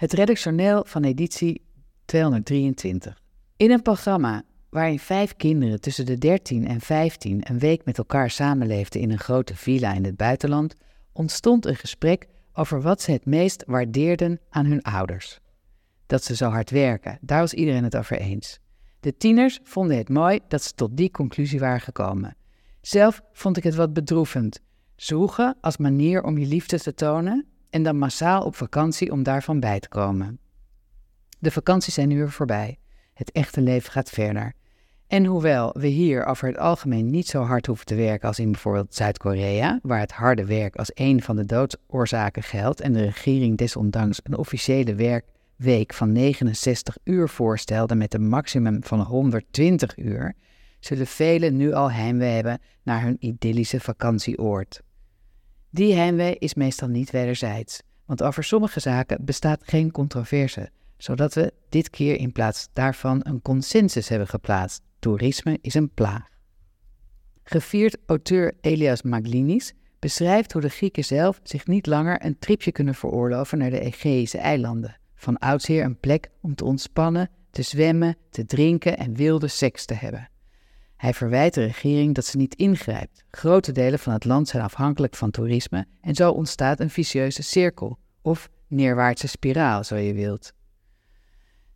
Het redactioneel van editie 223. In een programma waarin vijf kinderen tussen de 13 en 15 een week met elkaar samenleefden in een grote villa in het buitenland, ontstond een gesprek over wat ze het meest waardeerden aan hun ouders. Dat ze zo hard werken, daar was iedereen het over eens. De tieners vonden het mooi dat ze tot die conclusie waren gekomen. Zelf vond ik het wat bedroevend. Zoegen als manier om je liefde te tonen en dan massaal op vakantie om daarvan bij te komen. De vakanties zijn nu weer voorbij. Het echte leven gaat verder. En hoewel we hier over het algemeen niet zo hard hoeven te werken als in bijvoorbeeld Zuid-Korea, waar het harde werk als een van de doodsoorzaken geldt en de regering desondanks een officiële werkweek van 69 uur voorstelde met een maximum van 120 uur, zullen velen nu al heimwee hebben naar hun idyllische vakantieoord. Die heimwee is meestal niet wederzijds, want over sommige zaken bestaat geen controverse, zodat we dit keer in plaats daarvan een consensus hebben geplaatst. Toerisme is een plaag. Gevierd auteur Elias Maglinis beschrijft hoe de Grieken zelf zich niet langer een tripje kunnen veroorloven naar de Egeïsche eilanden. Van oudsher een plek om te ontspannen, te zwemmen, te drinken en wilde seks te hebben. Hij verwijt de regering dat ze niet ingrijpt. Grote delen van het land zijn afhankelijk van toerisme en zo ontstaat een vicieuze cirkel, of neerwaartse spiraal, zo je wilt.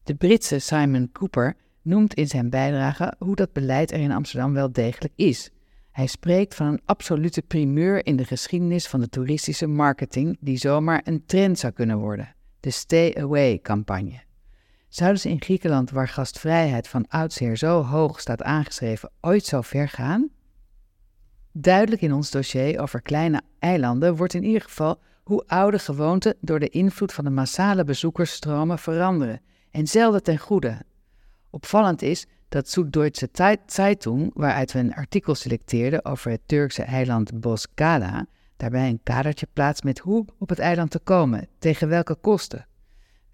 De Britse Simon Cooper noemt in zijn bijdrage hoe dat beleid er in Amsterdam wel degelijk is. Hij spreekt van een absolute primeur in de geschiedenis van de toeristische marketing die zomaar een trend zou kunnen worden: de Stay Away-campagne. Zouden ze in Griekenland, waar gastvrijheid van oudsher zo hoog staat aangeschreven, ooit zo ver gaan? Duidelijk in ons dossier over kleine eilanden wordt in ieder geval hoe oude gewoonten door de invloed van de massale bezoekersstromen veranderen, en zelden ten goede. Opvallend is dat Süddeutsche Zeitung, waaruit we een artikel selecteerden over het Turkse eiland Bozcaada, daarbij een kadertje plaatst met hoe op het eiland te komen, tegen welke kosten.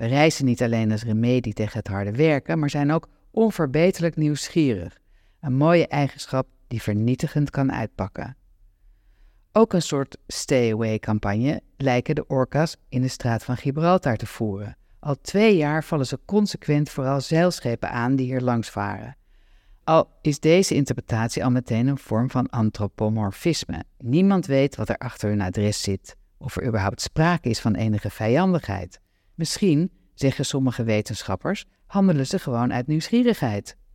We reizen niet alleen als remedie tegen het harde werken, maar zijn ook onverbeterlijk nieuwsgierig. Een mooie eigenschap die vernietigend kan uitpakken. Ook een soort stay-away-campagne lijken de orka's in de straat van Gibraltar te voeren. Al twee jaar vallen ze consequent vooral zeilschepen aan die hier langs varen. Al is deze interpretatie al meteen een vorm van antropomorfisme. Niemand weet wat er achter hun adres zit, of er überhaupt sprake is van enige vijandigheid. Misschien, zeggen sommige wetenschappers, handelen ze gewoon uit nieuwsgierigheid.